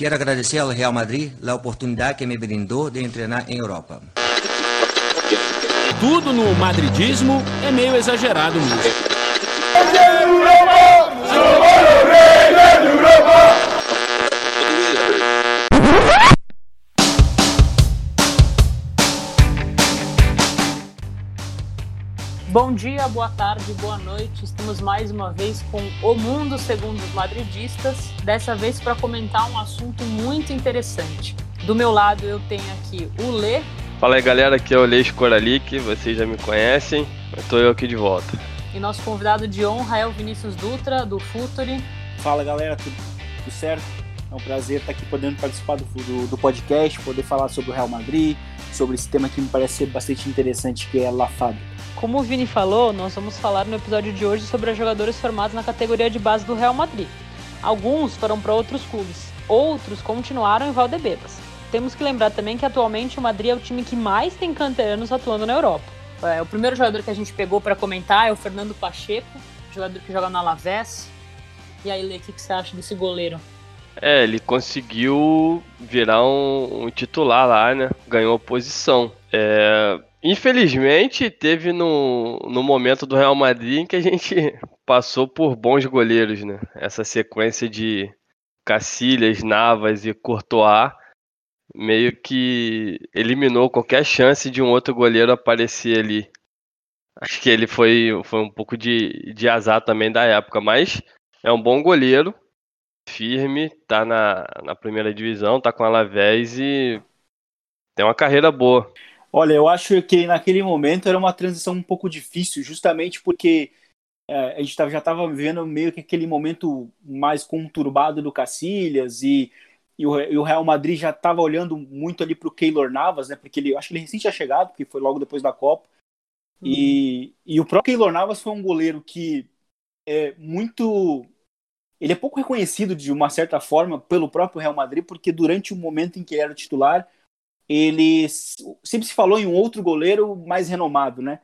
Quero agradecer ao Real Madrid a oportunidade que me brindou de treinar em Europa. Tudo no madridismo é meio exagerado mesmo. Bom dia, boa tarde, boa noite. Estamos mais uma vez com O Mundo Segundo os Madridistas, dessa vez para comentar um assunto muito interessante. Do meu lado eu tenho aqui o Lê. Fala aí galera, aqui é o Lê Coralic, vocês já me conhecem, estou eu aqui de volta. E nosso convidado de honra é o Vinícius Dutra, do Futuri. Fala galera, tudo, tudo certo? É um prazer estar aqui podendo participar do, do, do, podcast, poder falar sobre o Real Madrid, sobre esse tema que me parece ser bastante interessante, que é La Fábrica. Como o Vini falou, nós vamos falar no episódio de hoje sobre os jogadores formados na categoria de base do Real Madrid. Alguns foram para outros clubes, outros continuaram em Valdebebas. Temos que lembrar também que atualmente o Madrid é o time que mais tem canteranos atuando na Europa. É, o primeiro jogador que a gente pegou para comentar é o Fernando Pacheco, jogador que joga na Alavés. E aí, Lê, o que, que você acha desse goleiro? É, ele conseguiu virar um, um titular lá, né? Ganhou posição. É, Infelizmente, teve no, no momento do Real Madrid em que a gente passou por bons goleiros, né? Essa sequência de Cacilhas, Navas e Courtois meio que eliminou qualquer chance de um outro goleiro aparecer ali. Acho que ele foi, foi um pouco de, de azar também da época, mas é um bom goleiro, firme, tá na, na primeira divisão, tá com a Alavés e tem uma carreira boa. Olha, eu acho que naquele momento era uma transição um pouco difícil, justamente porque é, a gente já estava vivendo meio que aquele momento mais conturbado do Cacilhas e, e, o, e o Real Madrid já estava olhando muito ali para o Keylor Navas, né? Porque ele, acho que ele recém tinha chegado, porque foi logo depois da Copa. Uhum. E, e o próprio Keylor Navas foi um goleiro que é muito ele é pouco reconhecido de uma certa forma pelo próprio Real Madrid, porque durante o momento em que ele era titular, ele sempre se falou em um outro goleiro mais renomado, né?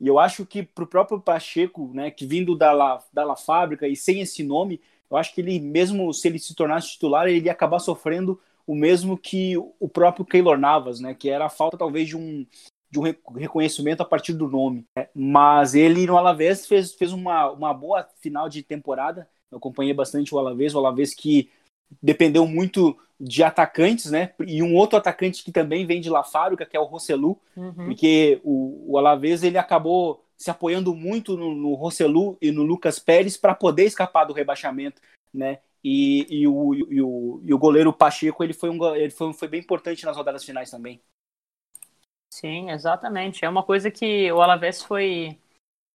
E eu acho que para o próprio Pacheco, né, que vindo da La, da La Fábrica e sem esse nome, eu acho que ele, mesmo se ele se tornasse titular, ele ia acabar sofrendo o mesmo que o próprio Keylor Navas, né, que era a falta talvez de um, de um reconhecimento a partir do nome. Né? Mas ele no Alavés fez, fez uma, uma boa final de temporada, eu acompanhei bastante o Alavés, o Alavés que dependeu muito de atacantes, né? E um outro atacante que também vem de La Fábrica, que é o Rosselu, uhum. porque o, o Alavés ele acabou se apoiando muito no, no Rosselu e no Lucas Pérez para poder escapar do rebaixamento, né? E, e, o, e, o, e o goleiro Pacheco ele foi, um, ele foi, foi bem importante nas rodadas finais também. Sim, exatamente. É uma coisa que o Alavés foi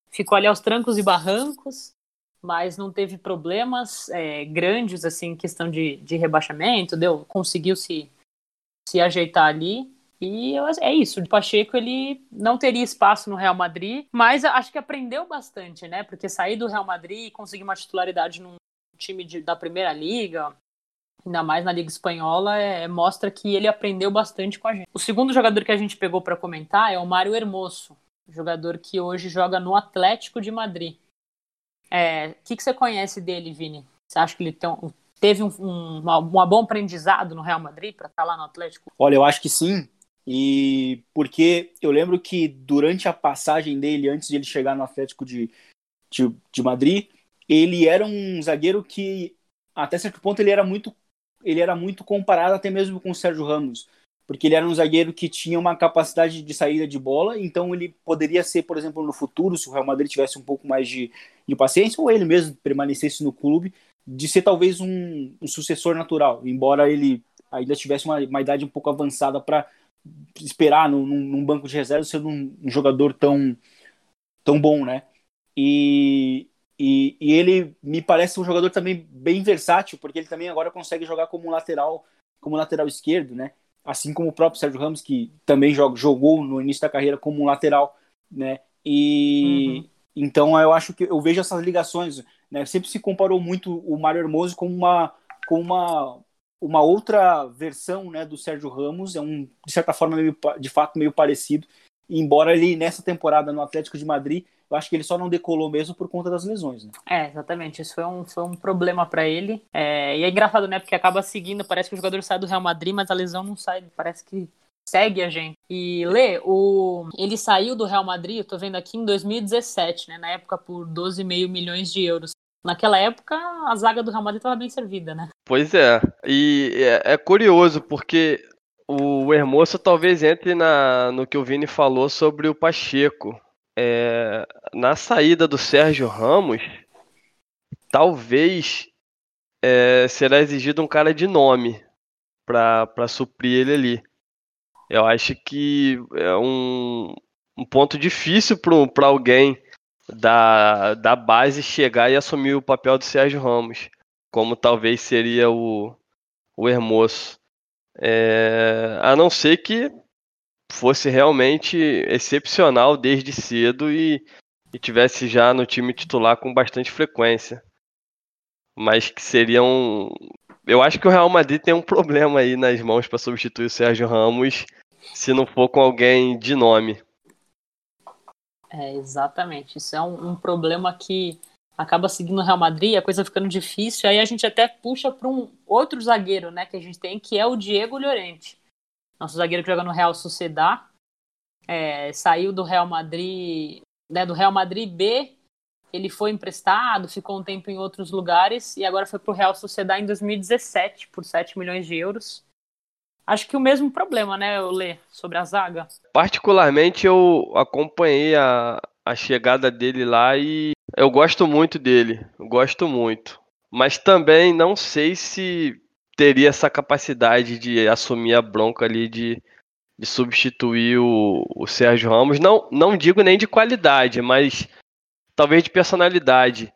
ficou ali aos trancos e barrancos, mas não teve problemas é, grandes, assim, questão de, de rebaixamento, deu, conseguiu se, se ajeitar ali. E é isso, o Pacheco ele não teria espaço no Real Madrid, mas acho que aprendeu bastante, né? Porque sair do Real Madrid e conseguir uma titularidade num time de, da Primeira Liga, ainda mais na Liga Espanhola, é, mostra que ele aprendeu bastante com a gente. O segundo jogador que a gente pegou para comentar é o Mário Hermoso, jogador que hoje joga no Atlético de Madrid. É, o que, que você conhece dele, Vini? Você acha que ele tem, teve um, um, uma, uma bom aprendizado no Real Madrid para estar tá lá no Atlético? Olha, eu acho que sim. E porque eu lembro que durante a passagem dele, antes de ele chegar no Atlético de, de, de Madrid, ele era um zagueiro que, até certo ponto, ele era muito ele era muito comparado até mesmo com o Sérgio Ramos porque ele era um zagueiro que tinha uma capacidade de saída de bola, então ele poderia ser, por exemplo, no futuro, se o Real Madrid tivesse um pouco mais de, de paciência, ou ele mesmo permanecesse no clube, de ser talvez um, um sucessor natural, embora ele ainda tivesse uma, uma idade um pouco avançada para esperar num, num, banco de reserva sendo um, um, jogador tão, tão bom, né? E, e, e, ele me parece um jogador também bem versátil, porque ele também agora consegue jogar como lateral, como lateral esquerdo, né? Assim como o próprio Sérgio Ramos, que também joga, jogou no início da carreira como um lateral, né? E uhum. então eu acho que eu vejo essas ligações, né? Sempre se comparou muito o Mário Hermoso com uma com uma uma outra versão, né, do Sérgio Ramos, é um de certa forma meio, de fato meio parecido, embora ele nessa temporada no Atlético de Madrid Eu acho que ele só não decolou mesmo por conta das lesões, né? É, exatamente. Isso foi um, foi um problema para ele. É, e é engraçado, né? Porque acaba seguindo, parece que o jogador sai do Real Madrid, mas a lesão não sai, parece que segue a gente. E Lê, o... ele saiu do Real Madrid, eu tô vendo aqui, em 2017, né? Na época por 12,5 milhões de euros. Naquela época, a zaga do Real Madrid estava bem servida, né? Pois é. E é, é curioso, porque o Hermoso talvez entre na, no que o Vini falou sobre o Pacheco. É, na saída do Sérgio Ramos, talvez é, será exigido um cara de nome para suprir ele ali. Eu acho que é um, um ponto difícil para alguém da, da base chegar e assumir o papel do Sérgio Ramos, como talvez seria o, o Hermoso. É, a não ser que fosse realmente excepcional desde cedo e, e tivesse já no time titular com bastante frequência. Mas que seria um. Eu acho que o Real Madrid tem um problema aí nas mãos para substituir o Sérgio Ramos se não for com alguém de nome. É, exatamente. Isso é um, um problema que acaba seguindo o Real Madrid, a coisa ficando difícil, aí a gente até puxa para um outro zagueiro, né, que a gente tem, que é o Diego Llorente. Nosso zagueiro que joga no Real Sociedad, é, saiu do Real Madrid, né, do Real Madrid B, ele foi emprestado, ficou um tempo em outros lugares e agora foi para o Real Sociedad em 2017 por 7 milhões de euros. Acho que o mesmo problema, né, Lê, sobre a zaga. Particularmente eu acompanhei a, a chegada dele lá e eu gosto muito dele, gosto muito. Mas também não sei se teria essa capacidade de assumir a bronca ali de, de substituir o, o Sérgio Ramos. Não, não digo nem de qualidade, mas talvez de personalidade.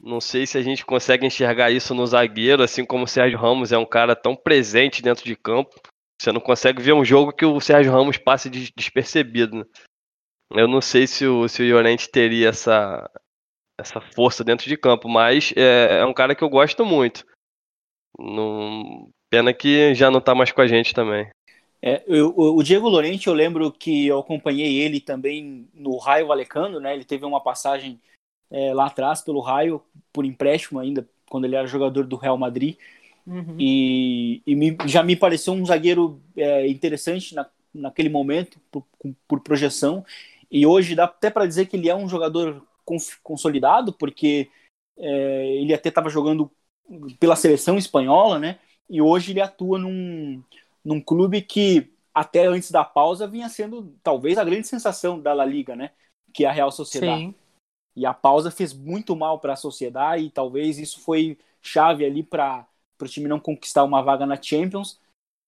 Não sei se a gente consegue enxergar isso no zagueiro, assim como o Sérgio Ramos é um cara tão presente dentro de campo. Você não consegue ver um jogo que o Sérgio Ramos passe despercebido. Né? Eu não sei se o, se o Llorente teria essa, essa força dentro de campo, mas é, é um cara que eu gosto muito. Não, pena que já não está mais com a gente também. É, eu, o Diego Lorente, eu lembro que eu acompanhei ele também no Raio Valecano, né? Ele teve uma passagem é, lá atrás pelo Raio, por empréstimo ainda, quando ele era jogador do Real Madrid. Uhum. E, e me, já me pareceu um zagueiro é, interessante na, naquele momento, por, por, projeção. E hoje dá até para dizer que ele é um jogador consolidado, porque é, ele até estava jogando pela seleção espanhola, né? E hoje ele atua num, num clube que até antes da pausa vinha sendo talvez a grande sensação da La Liga, né? Que é a Real Sociedade. Sim. E a pausa fez muito mal para a sociedade e talvez isso foi chave ali para o time não conquistar uma vaga na Champions.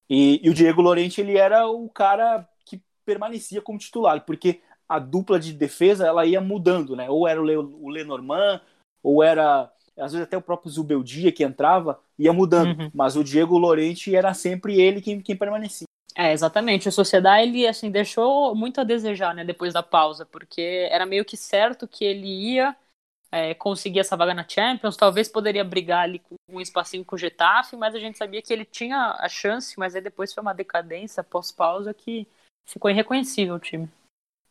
E, e o Diego Lorente ele era o cara que permanecia como titular, porque a dupla de defesa ela ia mudando, né? Ou era o, Le, o Lenormand, ou era às vezes até o próprio Zubeldia que entrava, ia mudando. Uhum. Mas o Diego Lorente era sempre ele quem, quem permanecia. É, exatamente. O Sociedade, ele, assim, deixou muito a desejar, né, depois da pausa, porque era meio que certo que ele ia é, conseguir essa vaga na Champions, talvez poderia brigar ali com um espacinho com o Getafe, mas a gente sabia que ele tinha a chance, mas aí depois foi uma decadência pós-pausa que ficou irreconhecível o time.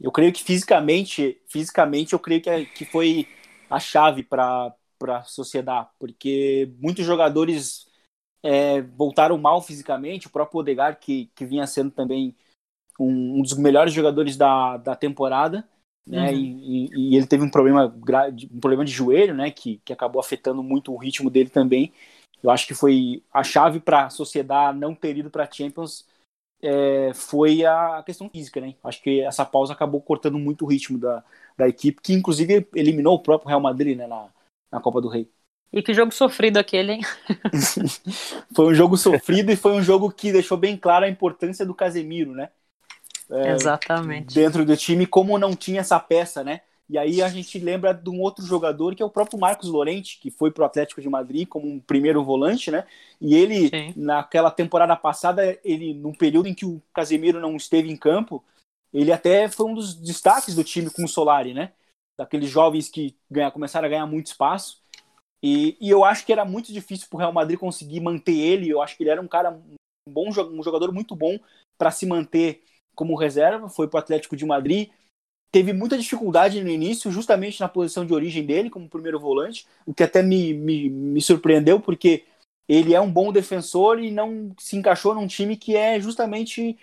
Eu creio que fisicamente, fisicamente eu creio que, é, que foi a chave para a sociedade, porque muitos jogadores é, voltaram mal fisicamente, o próprio Odegaard, que, que vinha sendo também um, um dos melhores jogadores da, da temporada, né, uhum. e, e, e, ele teve um problema, um problema de joelho, né, que, que acabou afetando muito o ritmo dele também. Eu acho que foi a chave para a sociedade não ter ido para a Champions é, foi a questão física, né? Acho que essa pausa acabou cortando muito o ritmo da, da equipe, que inclusive eliminou o próprio Real Madrid né, na, na Copa do Rei. E que jogo sofrido aquele, hein? foi um jogo sofrido e foi um jogo que deixou bem clara a importância do Casemiro, né? É, Exatamente. Dentro do time, como não tinha essa peça, né? E aí a gente lembra de um outro jogador que é o próprio Marcos Lorente, que foi para o Atlético de Madrid como um primeiro volante, né? E ele, Sim. naquela temporada passada, ele, num período em que o Casemiro não esteve em campo, ele até foi um dos destaques do time com o Solari, né? Daqueles jovens que ganha, começaram a ganhar muito espaço. E, e eu acho que era muito difícil para o Real Madrid conseguir manter ele. Eu acho que ele era um cara, um, bom, um jogador muito bom para se manter como reserva. Foi para o Atlético de Madrid teve muita dificuldade no início, justamente na posição de origem dele, como primeiro volante, o que até me, me, me surpreendeu, porque ele é um bom defensor e não se encaixou num time que é justamente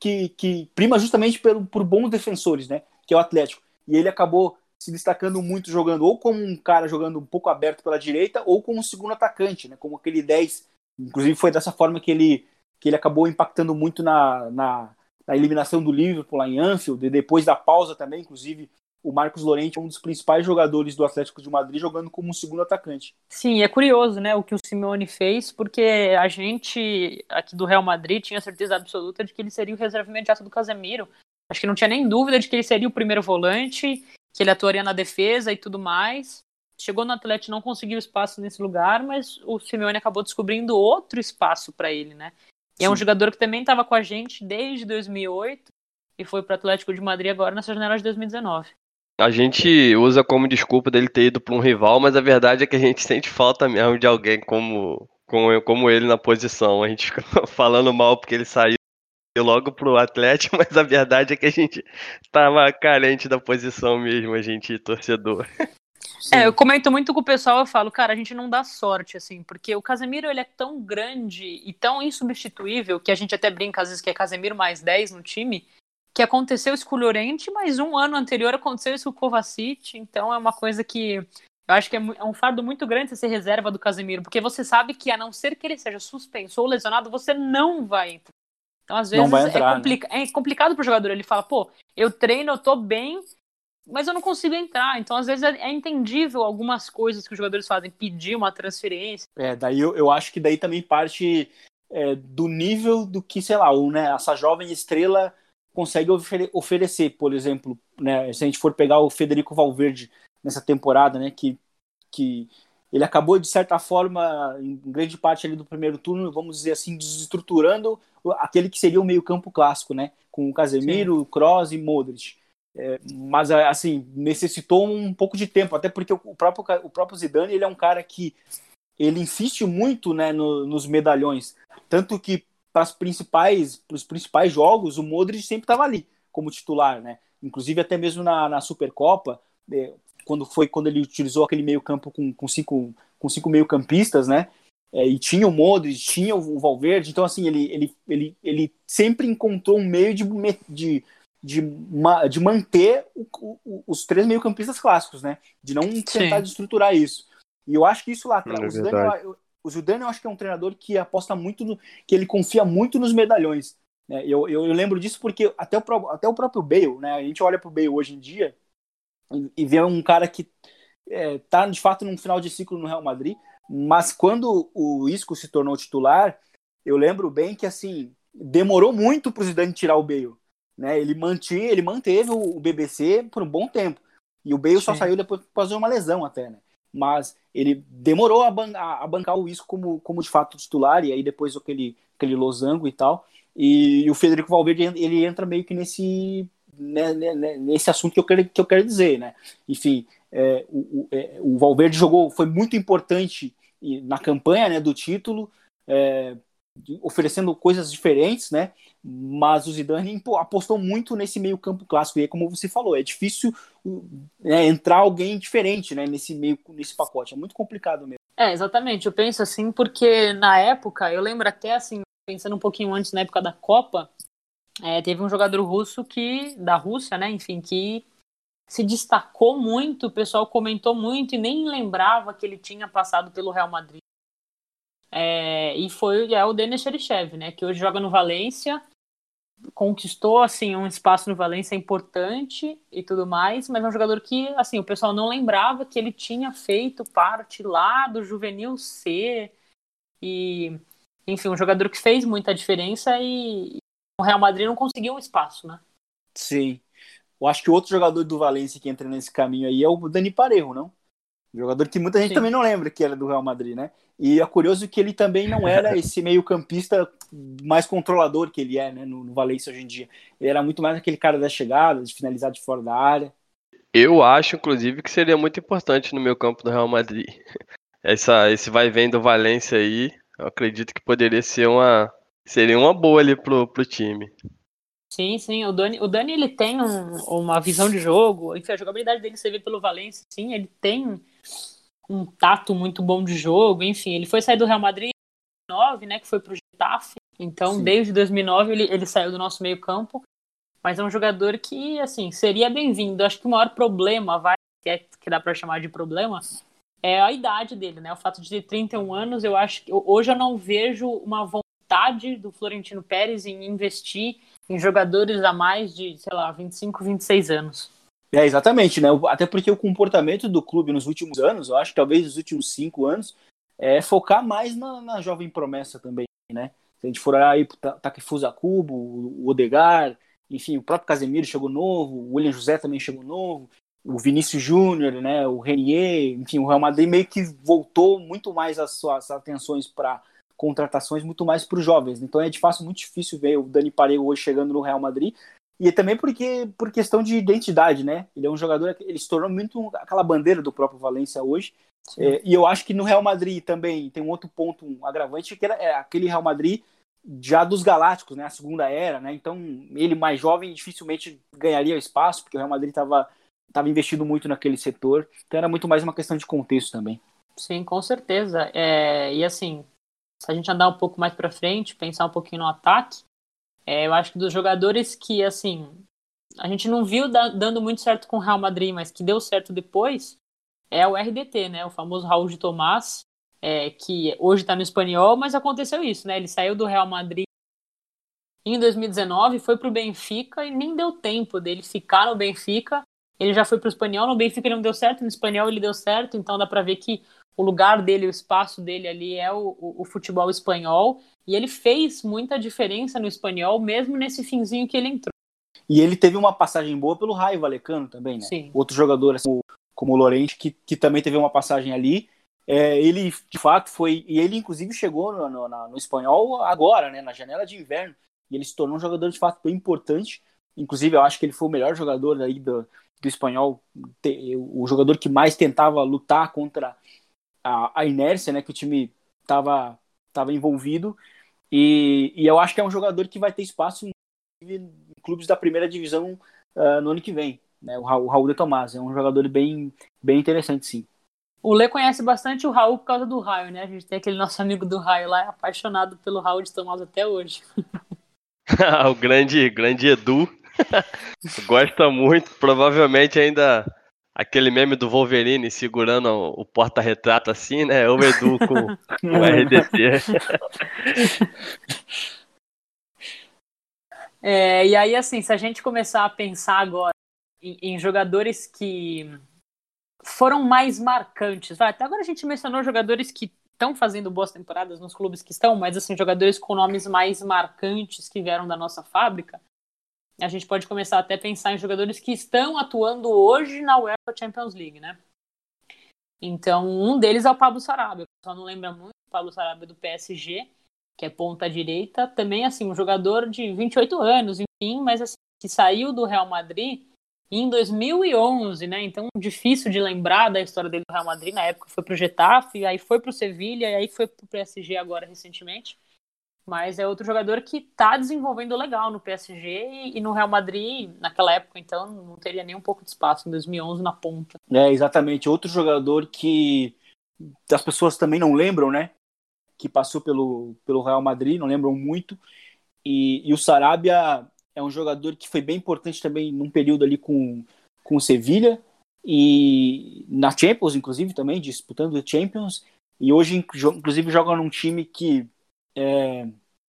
que, que prima justamente por, por bons defensores, né? Que é o Atlético. E ele acabou se destacando muito jogando ou como um cara jogando um pouco aberto pela direita ou como um segundo atacante, né? Como aquele 10. Inclusive foi dessa forma que ele que ele acabou impactando muito na, na, na eliminação do Liverpool lá em Anfield, e depois da pausa também, inclusive o Marcos Lorente é um dos principais jogadores do Atlético de Madrid jogando como um segundo atacante. Sim, é curioso, né, o que o Simeone fez, porque a gente aqui do Real Madrid tinha certeza absoluta de que ele seria o reserva imediato do Casemiro. Acho que não tinha nem dúvida de que ele seria o primeiro volante, que ele atuaria na defesa e tudo mais. Chegou no Atlético, não conseguiu espaço nesse lugar, mas o Simeone acabou descobrindo outro espaço para ele, né? E Sim. é um jogador que também estava com a gente desde 2008 e foi para o Atlético de Madrid agora nessa janela de 2019. A gente usa como desculpa dele ter ido para um rival, mas a verdade é que a gente sente falta mesmo de alguém como, como, como ele na posição. A gente fica falando mal porque ele saiu logo pro Atlético, mas a verdade é que a gente tava carente da posição mesmo, a gente torcedor. Sim. É, eu comento muito com o pessoal, eu falo, cara, a gente não dá sorte, assim, porque o Casemiro, ele é tão grande e tão insubstituível, que a gente até brinca às vezes que é Casemiro mais 10 no time, que aconteceu isso com o Llorente, mas um ano anterior aconteceu isso com o Kovacic, então é uma coisa que eu acho que é, é um fardo muito grande ser reserva do Casemiro, porque você sabe que a não ser que ele seja suspenso ou lesionado, você não vai entrar. Então, às vezes, é entrar, é, complica né? é complicado pro jogador. Ele fala, pô, eu treino, eu tô bem, mas eu não consigo entrar. Então, às vezes, é, é entendível algumas coisas que os jogadores fazem, pedir uma transferência. É, daí eu, eu acho que daí também parte é, do nível do que, sei lá, o, né, essa jovem estrela consegue ofere oferecer, por exemplo, né, se a gente for pegar o Federico Valverde nessa temporada, né, que, que ele acabou de certa forma, em grande parte ali do primeiro turno, vamos dizer assim, desestruturando aquele que seria o meio-campo clássico, né, com o Casemiro, Kroos e Modric. É, mas assim necessitou um pouco de tempo, até porque o próprio o próprio Zidane ele é um cara que ele insiste muito, né, no, nos medalhões, tanto que para os principais, principais jogos, o Modric sempre estava ali como titular, né? Inclusive até mesmo na, na Supercopa, é, quando foi quando ele utilizou aquele meio campo com, com cinco com cinco meio campistas, né? É, e tinha o Modric, tinha o Valverde, então assim ele, ele, ele, ele sempre encontrou um meio de, de, de, de manter o, o, os três meio campistas clássicos, né? De não tentar destruturar isso. E eu acho que isso lá atrás, é o o Zidane eu acho que é um treinador que aposta muito no, que ele confia muito nos medalhões. Né? Eu, eu, eu, lembro disso porque até o, até o próprio Bale, né? A gente olha pro Bale hoje em dia e, e vê um cara que é, tá de fato num final de ciclo no Real Madrid, mas quando o Isco se tornou titular, eu lembro bem que assim demorou muito pro Zidane tirar o Bale, né? Ele mantinha, ele manteve o, BBC por um bom tempo. E o Bale Sim. só saiu depois por causa de uma lesão até, né? mas ele demorou a, ban a, bancar o Isco como, como de fato titular, e aí depois aquele, aquele losango e tal. E, e o Federico Valverde ele entra meio que nesse, né, né, né, nesse assunto que eu quero, que eu quero dizer, né? Enfim, é, o, o, é, o, Valverde jogou, foi muito importante na campanha né, do título, é, oferecendo coisas diferentes, né? Mas o Zidane apostou muito nesse meio campo clássico. E é como você falou, é difícil né, entrar alguém diferente né, nesse meio nesse pacote. É muito complicado mesmo. É, exatamente. Eu penso assim porque na época, eu lembro até assim, pensando um pouquinho antes, na época da Copa, é, teve um jogador russo que, da Rússia, né, enfim, que se destacou muito, o pessoal comentou muito e nem lembrava que ele tinha passado pelo Real Madrid. É, e foi é o Denis Cherichev, né, que hoje joga no Valência, conquistou assim um espaço no Valência importante e tudo mais, mas é um jogador que assim o pessoal não lembrava que ele tinha feito parte lá do juvenil C e enfim um jogador que fez muita diferença e o Real Madrid não conseguiu um espaço, né? Sim, eu acho que outro jogador do Valência que entra nesse caminho aí é o Dani Parejo, não? Jogador que muita gente Sim. também não lembra que era do Real Madrid, né? E é curioso que ele também não era esse meio-campista mais controlador que ele é, né, no, no Valência hoje em dia. Ele era muito mais aquele cara da chegada, de finalizar de fora da área. Eu acho, inclusive, que seria muito importante no meu campo do Real Madrid. Essa, esse vai vem do Valência aí, eu acredito que poderia ser uma seria uma boa ali pro, pro time. Sim, sim. O Dani, o Dani ele tem um, uma visão de jogo. Enfim, a jogabilidade dele você vê pelo Valência, sim. Ele tem um tato muito bom de jogo. Enfim, ele foi sair do Real Madrid em 2009, né? Que foi pro Getafe. Então, sim. desde 2009 ele, ele saiu do nosso meio campo. Mas é um jogador que, assim, seria bem-vindo. Acho que o maior problema, vai, que, é, que dá para chamar de problema, é a idade dele, né? O fato de ter 31 anos, eu acho que hoje eu não vejo uma vontade do Florentino Pérez em investir em jogadores a mais de, sei lá, 25, 26 anos. É, exatamente, né? Até porque o comportamento do clube nos últimos anos, eu acho que talvez nos últimos cinco anos, é focar mais na, na jovem promessa também, né? Se a gente for aí pro Takefusa Kubo, o Odegar, enfim, o próprio Casemiro chegou novo, o William José também chegou novo, o Vinícius Júnior, né, o Renier, enfim, o Real Madrid meio que voltou muito mais as suas atenções para contratações, muito mais para os jovens. Então é de fato muito difícil ver o Dani Parejo hoje chegando no Real Madrid. E também porque por questão de identidade, né? Ele é um jogador, ele se tornou muito aquela bandeira do próprio Valência hoje. É, e eu acho que no Real Madrid também tem um outro ponto um agravante, que era, é aquele Real Madrid já dos Galácticos, né? A segunda era, né? Então ele mais jovem dificilmente ganharia espaço, porque o Real Madrid estava estava investindo muito naquele setor. Então era muito mais uma questão de contexto também. Sim, com certeza. É, e assim, se a gente andar um pouco mais para frente, pensar um pouquinho no ataque, é, eu acho que dos jogadores que, assim, a gente não viu da, dando muito certo com o Real Madrid, mas que deu certo depois, é o RDT, né? O famoso Raul de Tomás, é, que hoje está no espanhol, mas aconteceu isso, né? Ele saiu do Real Madrid em 2019, foi para o Benfica e nem deu tempo dele ficar no Benfica ele já foi para o espanhol, no Benfica ele não deu certo, no espanhol ele deu certo, então dá para ver que o lugar dele, o espaço dele ali é o, o, o, futebol espanhol, e ele fez muita diferença no espanhol, mesmo nesse finzinho que ele entrou. E ele teve uma passagem boa pelo Raio Valecano também, né? Sim. Outro jogador, assim, como o Lorente, que, que também teve uma passagem ali. É, ele, de fato, foi. E ele, inclusive, chegou no, no, no, espanhol agora, né? Na janela de inverno. E ele se tornou um jogador, de fato, bem importante. Inclusive, eu acho que ele foi o melhor jogador aí do, do espanhol, o jogador que mais tentava lutar contra a, a inércia né, que o time estava tava envolvido. E, e, eu acho que é um jogador que vai ter espaço em, em clubes da primeira divisão uh, no ano que vem. Né, o, Raul, o Raul de Tomás é um jogador bem, bem interessante, sim. O Lê conhece bastante o Raul por causa do Raio, né? A gente tem aquele nosso amigo do Raio lá, apaixonado pelo Raul de Tomás até hoje. o grande, grande Edu, Gosta muito, provavelmente ainda aquele meme do Wolverine segurando o porta-retrato assim, né? É o Edu com o RDT. É, e aí, assim, se a gente começar a pensar agora em, em jogadores que foram mais marcantes, vai, até agora a gente mencionou jogadores que estão fazendo boas temporadas nos clubes que estão, mas assim, jogadores com nomes mais marcantes que vieram da nossa fábrica a gente pode começar até a pensar em jogadores que estão atuando hoje na UEFA Champions League, né? Então, um deles é o Pablo Sarabia. Só não lembra muito, o Pablo Sarabia do PSG, que é ponta direita, também assim, um jogador de 28 anos, enfim, mas assim, que saiu do Real Madrid em 2011, né? Então, difícil de lembrar da história dele do Real Madrid. Na época foi pro Getafe, aí foi pro Sevilha, aí foi pro PSG agora recentemente. Mas é outro jogador que está desenvolvendo legal no PSG e, no Real Madrid, naquela época, então, não teria nem um pouco de espaço, em 2011, na ponta. É, exatamente. Outro jogador que as pessoas também não lembram, né? Que passou pelo, pelo Real Madrid, não lembram muito. E, e o Sarabia é um jogador que foi bem importante também num período ali com, com o Sevilha e na Champions, inclusive, também, disputando Champions. E hoje, inclusive, joga num time que é,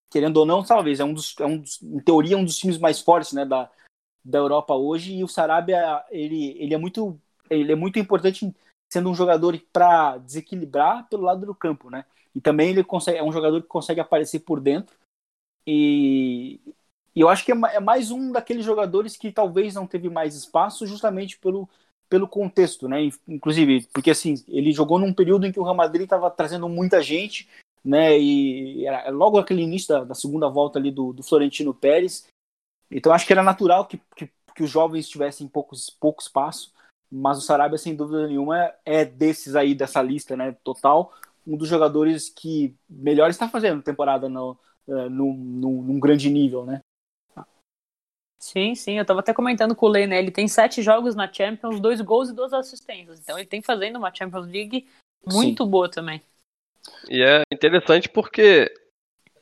querendo ou não, talvez, é um dos, é um dos, em teoria, um dos times mais fortes né, da, da Europa hoje, e o Sarabia, ele, ele, é, muito, ele é muito importante sendo um jogador para desequilibrar pelo lado do campo, né? E também ele consegue, é um jogador que consegue aparecer por dentro, e, e eu acho que é, é mais um daqueles jogadores que talvez não teve mais espaço justamente pelo, pelo contexto, né? Inclusive, porque assim, ele jogou num período em que o Real Madrid estava trazendo muita gente né? E era logo aquele início da, da segunda volta ali do, do, Florentino Pérez. Então acho que era natural que, que, que, os jovens tivessem poucos, pouco espaço, mas o Sarabia, sem dúvida nenhuma, é desses aí, dessa lista né, total, um dos jogadores que melhor está fazendo temporada no, no, no, num grande nível, né? Sim, sim, eu tava até comentando com o Lê, né? Ele tem sete jogos na Champions, dois gols e duas assistências. Então ele tem fazendo uma Champions League muito sim. boa também. E é interessante porque,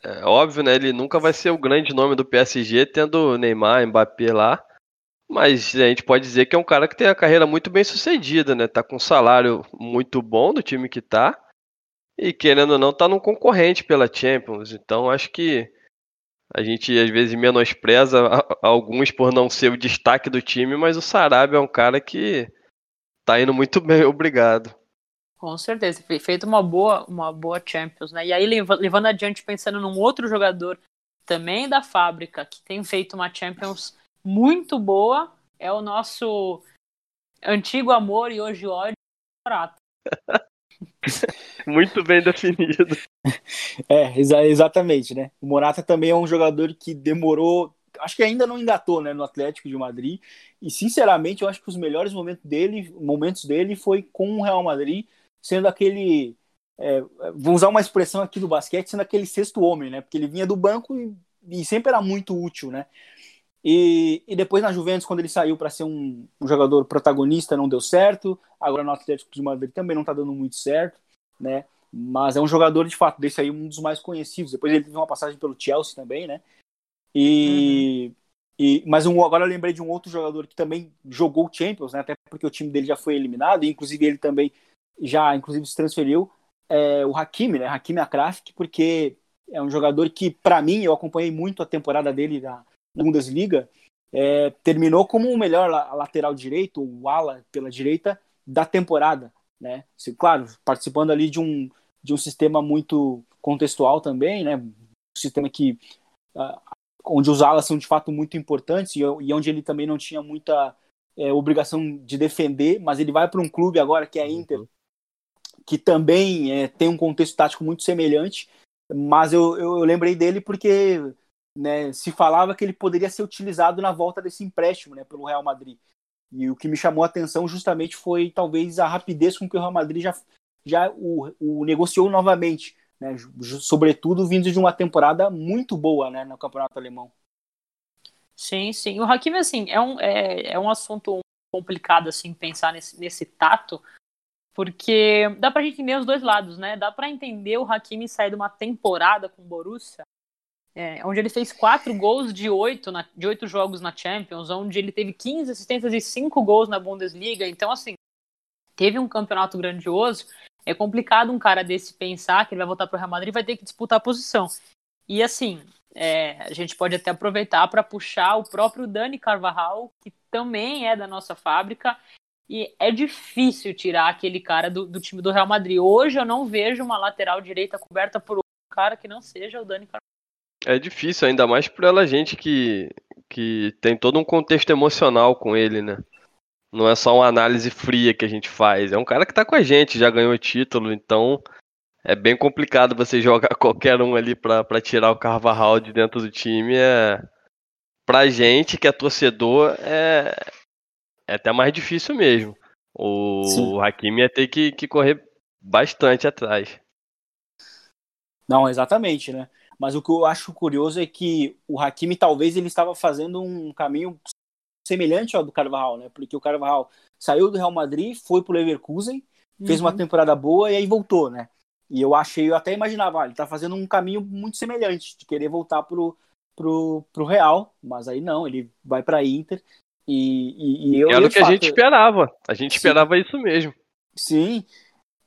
é óbvio, né? Ele nunca vai ser o grande nome do PSG, tendo Neymar, Mbappé lá. Mas a gente pode dizer que é um cara que tem a carreira muito bem sucedida, né? Tá com um salário muito bom do time que tá. E querendo ou não, tá num concorrente pela Champions. Então acho que a gente às vezes menospreza alguns por não ser o destaque do time, mas o Sarabia é um cara que tá indo muito bem, obrigado. Com certeza, feito uma boa, uma boa Champions, né? E aí levando adiante pensando num outro jogador também da fábrica que tem feito uma Champions muito boa, é o nosso antigo amor e hoje ódio, Morata. Muito bem definido. É, exa exatamente, né? O Morata também é um jogador que demorou, acho que ainda não engatou, né, no Atlético de Madrid. E sinceramente, eu acho que os melhores momentos dele, momentos dele foi com o Real Madrid, sendo aquele é, vou usar uma expressão aqui do basquete, sendo aquele sexto homem, né? Porque ele vinha do banco e, e sempre era muito útil, né? E, e depois na Juventus, quando ele saiu para ser um, um, jogador protagonista, não deu certo. Agora no Atlético de Madrid também não está dando muito certo, né? Mas é um jogador de fato desse aí um dos mais conhecidos. Depois ele teve uma passagem pelo Chelsea também, né? E, uhum. e mas um, agora eu lembrei de um outro jogador que também jogou Champions, né? Até porque o time dele já foi eliminado, e inclusive ele também já inclusive se transferiu. É, o Hakimi, né? Hakimi Akrafik, porque é um jogador que para mim eu acompanhei muito a temporada dele na Bundesliga, é, terminou como o melhor lateral direito, o ala pela direita da temporada, né? Claro, participando ali de um, de um sistema muito contextual também, né? Um sistema que uh, onde os alas são de fato muito importantes e, e onde ele também não tinha muita é, obrigação de defender, mas ele vai para um clube agora que é a Inter, que também é, tem um contexto tático muito semelhante, mas eu, eu, lembrei dele porque né, se falava que ele poderia ser utilizado na volta desse empréstimo né, pelo Real Madrid. E o que me chamou a atenção justamente foi talvez a rapidez com que o Real Madrid já, já o, o negociou novamente, né, sobretudo vindo de uma temporada muito boa né, no campeonato alemão. Sim, sim. O Hakimi, assim, é um, é, é um assunto complicado, assim, pensar nesse, nesse tato, porque dá pra gente entender os dois lados, né? Dá pra entender o Hakimi sair de uma temporada com o Borussia é, onde ele fez quatro gols de oito, na, de oito jogos na Champions, onde ele teve 15 assistências e cinco gols na Bundesliga. Então, assim, teve um campeonato grandioso. É complicado um cara desse pensar que ele vai voltar para o Real Madrid e vai ter que disputar a posição. E, assim, é, a gente pode até aproveitar para puxar o próprio Dani Carvajal, que também é da nossa fábrica. E é difícil tirar aquele cara do, do time do Real Madrid. Hoje eu não vejo uma lateral direita coberta por um cara que não seja o Dani Carvajal. É difícil, ainda mais por ela gente que, que tem todo um contexto emocional com ele, né? Não é só uma análise fria que a gente faz. É um cara que tá com a gente, já ganhou título, então é bem complicado você jogar qualquer um ali pra tirar o Carvajal de dentro do time. É... Pra gente que é torcedor, é, é até mais difícil mesmo. O, o Hakimi ia ter que, que correr bastante atrás. Não, exatamente, né? Mas o que eu acho curioso é que o Hakimi talvez ele estava fazendo um caminho semelhante ao do Carvajal, né? Porque o Carvajal saiu do Real Madrid, foi pro Leverkusen, uhum. fez uma uhum. temporada boa e aí voltou, né? E eu achei, eu até imaginava, ah, ele tá fazendo um caminho muito semelhante, de querer voltar pro, pro, pro Real, mas aí não, ele vai pra Inter. E, e, e eu, Era o que fato, a gente esperava. A gente sim, esperava isso mesmo. Sim,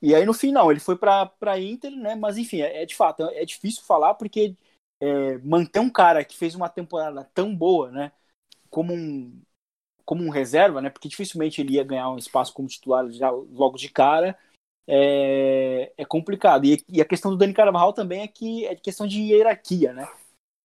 e aí no final ele foi para Inter, né? Mas enfim, é, é, de fato, é difícil falar porque é, manter um cara que fez uma temporada tão boa, né? Como um, como um reserva, né? Porque dificilmente ele ia ganhar um espaço como titular já logo de cara. É, é complicado. E, e, a questão do Dani Carvajal também é que é questão de hierarquia, né?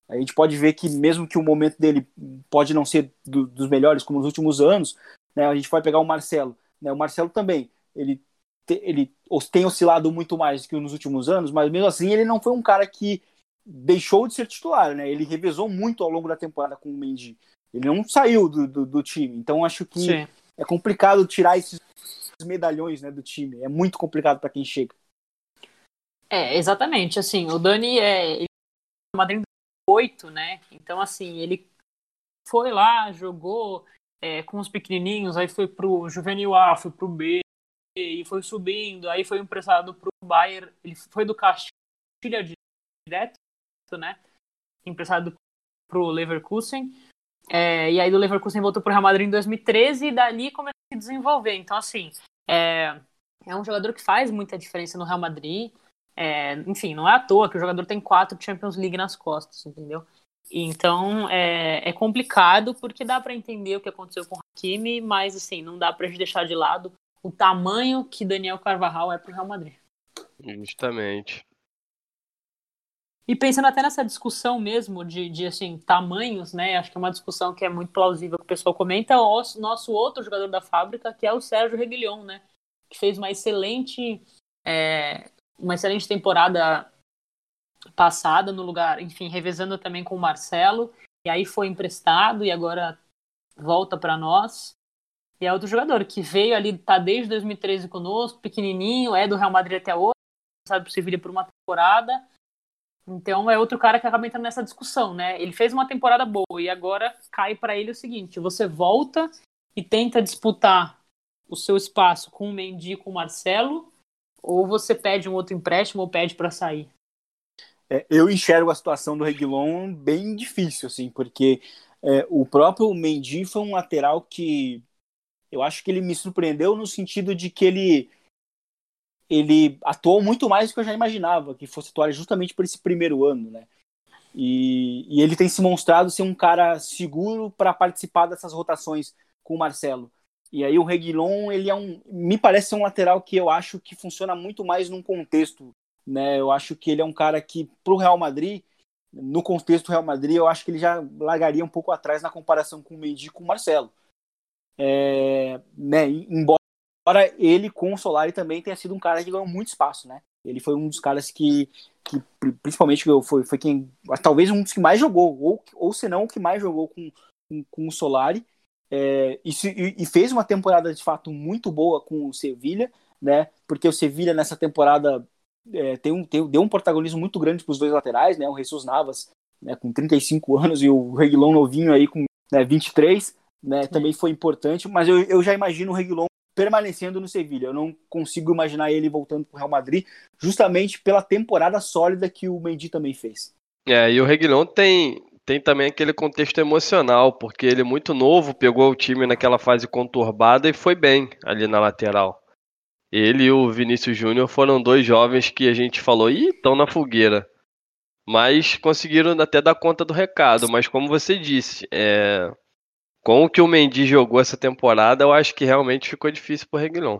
A gente pode ver que mesmo que o momento dele pode não ser do, dos melhores como nos últimos anos, né? A gente vai pegar o Marcelo, né? O Marcelo também, ele ele tem oscilado muito mais que nos últimos anos, mas mesmo assim ele não foi um cara que deixou de ser titular, né? Ele revezou muito ao longo da temporada com o Mendy. Ele não saiu do, do, do time. Então acho que Sim. é complicado tirar esses medalhões né, do time. É muito complicado para quem chega. É, exatamente. Assim, o Dani é. É Madrid 8, né? Então, assim, ele foi lá, jogou é, com os pequenininhos, aí foi pro Juvenil A, foi pro B, e foi subindo, aí foi emprestado pro Bayern, ele foi do Castilha direto, né? Emprestado pro Leverkusen. É, e aí do Leverkusen voltou pro Real Madrid em 2013 e dali começou a se desenvolver. Então, assim, é, é um jogador que faz muita diferença no Real Madrid. É, enfim, não é à toa que o jogador tem quatro Champions League nas costas, entendeu? Então é, é complicado porque dá para entender o que aconteceu com o Hakimi, mas assim, não dá pra gente deixar de lado o tamanho que Daniel Carvajal é pro Real Madrid. Justamente. E pensando até nessa discussão mesmo de, de assim, tamanhos, né? Acho que é uma discussão que é muito plausível que o pessoal comenta. O nosso outro jogador da fábrica, que é o Sérgio Reguilhon, né? Que fez uma excelente, é, uma excelente temporada passada no lugar, enfim, revezando também com o Marcelo. E aí foi emprestado e agora volta para nós. E é outro jogador que veio ali, tá desde 2013 conosco, pequenininho, é do Real Madrid até hoje, sabe pro Sevilha por uma temporada então é outro cara que acaba entrando nessa discussão, né? Ele fez uma temporada boa e agora cai para ele o seguinte: você volta e tenta disputar o seu espaço com o Mendy com o Marcelo, ou você pede um outro empréstimo ou pede para sair? É, eu enxergo a situação do Reguilon bem difícil, assim, porque é, o próprio Mendy foi um lateral que eu acho que ele me surpreendeu no sentido de que ele ele atuou muito mais do que eu já imaginava que fosse atuar justamente por esse primeiro ano, né? E, e ele tem se mostrado ser um cara seguro para participar dessas rotações com o Marcelo. E aí o Reguilon, ele é um, me parece ser um lateral que eu acho que funciona muito mais num contexto, né? Eu acho que ele é um cara que pro Real Madrid, no contexto do Real Madrid, eu acho que ele já largaria um pouco atrás na comparação com o Mendy e com o Marcelo. É, né, embora Embora ele com o Solari também tenha sido um cara que ganhou muito espaço, né? Ele foi um dos caras que, que principalmente foi, foi quem, talvez um dos que mais jogou, ou, ou se não o que mais jogou com, com, com o Solari. É, e, e, fez uma temporada de fato muito boa com o Sevilha, né? Porque o Sevilha nessa temporada é, tem um, tem, deu um protagonismo muito grande para os dois laterais, né? O Jesus Navas né, com 35 anos e o Reguilon novinho aí com né, 23, né? Também foi importante, mas eu, eu já imagino o Reguilon permanecendo no Sevilha. Eu não consigo imaginar ele voltando para o Real Madrid, justamente pela temporada sólida que o Mendy também fez. É, e o Reguilon tem, tem também aquele contexto emocional, porque ele muito novo, pegou o time naquela fase conturbada e foi bem ali na lateral. Ele e o Vinícius Júnior foram dois jovens que a gente falou, ih, estão na fogueira. Mas conseguiram até dar conta do recado. Mas como você disse, é, com o que o Mendy jogou essa temporada, eu acho que realmente ficou difícil pro Reguilon.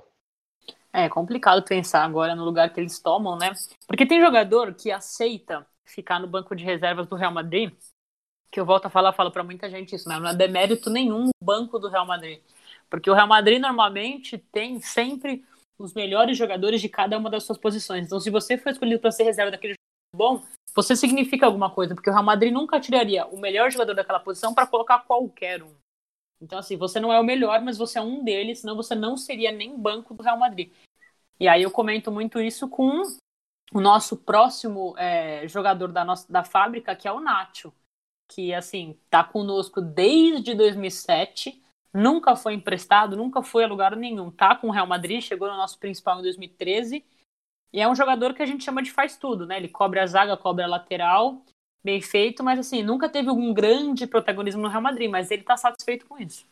É complicado pensar agora no lugar que eles tomam, né? Porque tem jogador que aceita ficar no banco de reservas do Real Madrid, que eu volto a falar, falo para muita gente isso, né? Não é demérito nenhum banco do Real Madrid. Porque o Real Madrid normalmente tem sempre os melhores jogadores de cada uma das suas posições. Então, se você for escolhido para ser reserva daquele bom, você significa alguma coisa, porque o Real Madrid nunca tiraria o melhor jogador daquela posição para colocar qualquer um. Então, assim, você não é o melhor, mas você é um deles, senão você não seria nem banco do Real Madrid. E aí eu comento muito isso com o nosso próximo é, jogador da, nossa, da fábrica, que é o Nacho, que, assim, tá conosco desde 2007, nunca foi emprestado, nunca foi a lugar nenhum, tá com o Real Madrid, chegou no nosso principal em 2013, e é um jogador que a gente chama de faz tudo, né? Ele cobre a zaga, cobre a lateral, bem feito, mas assim, nunca teve um grande protagonismo no Real Madrid, mas ele está satisfeito com isso.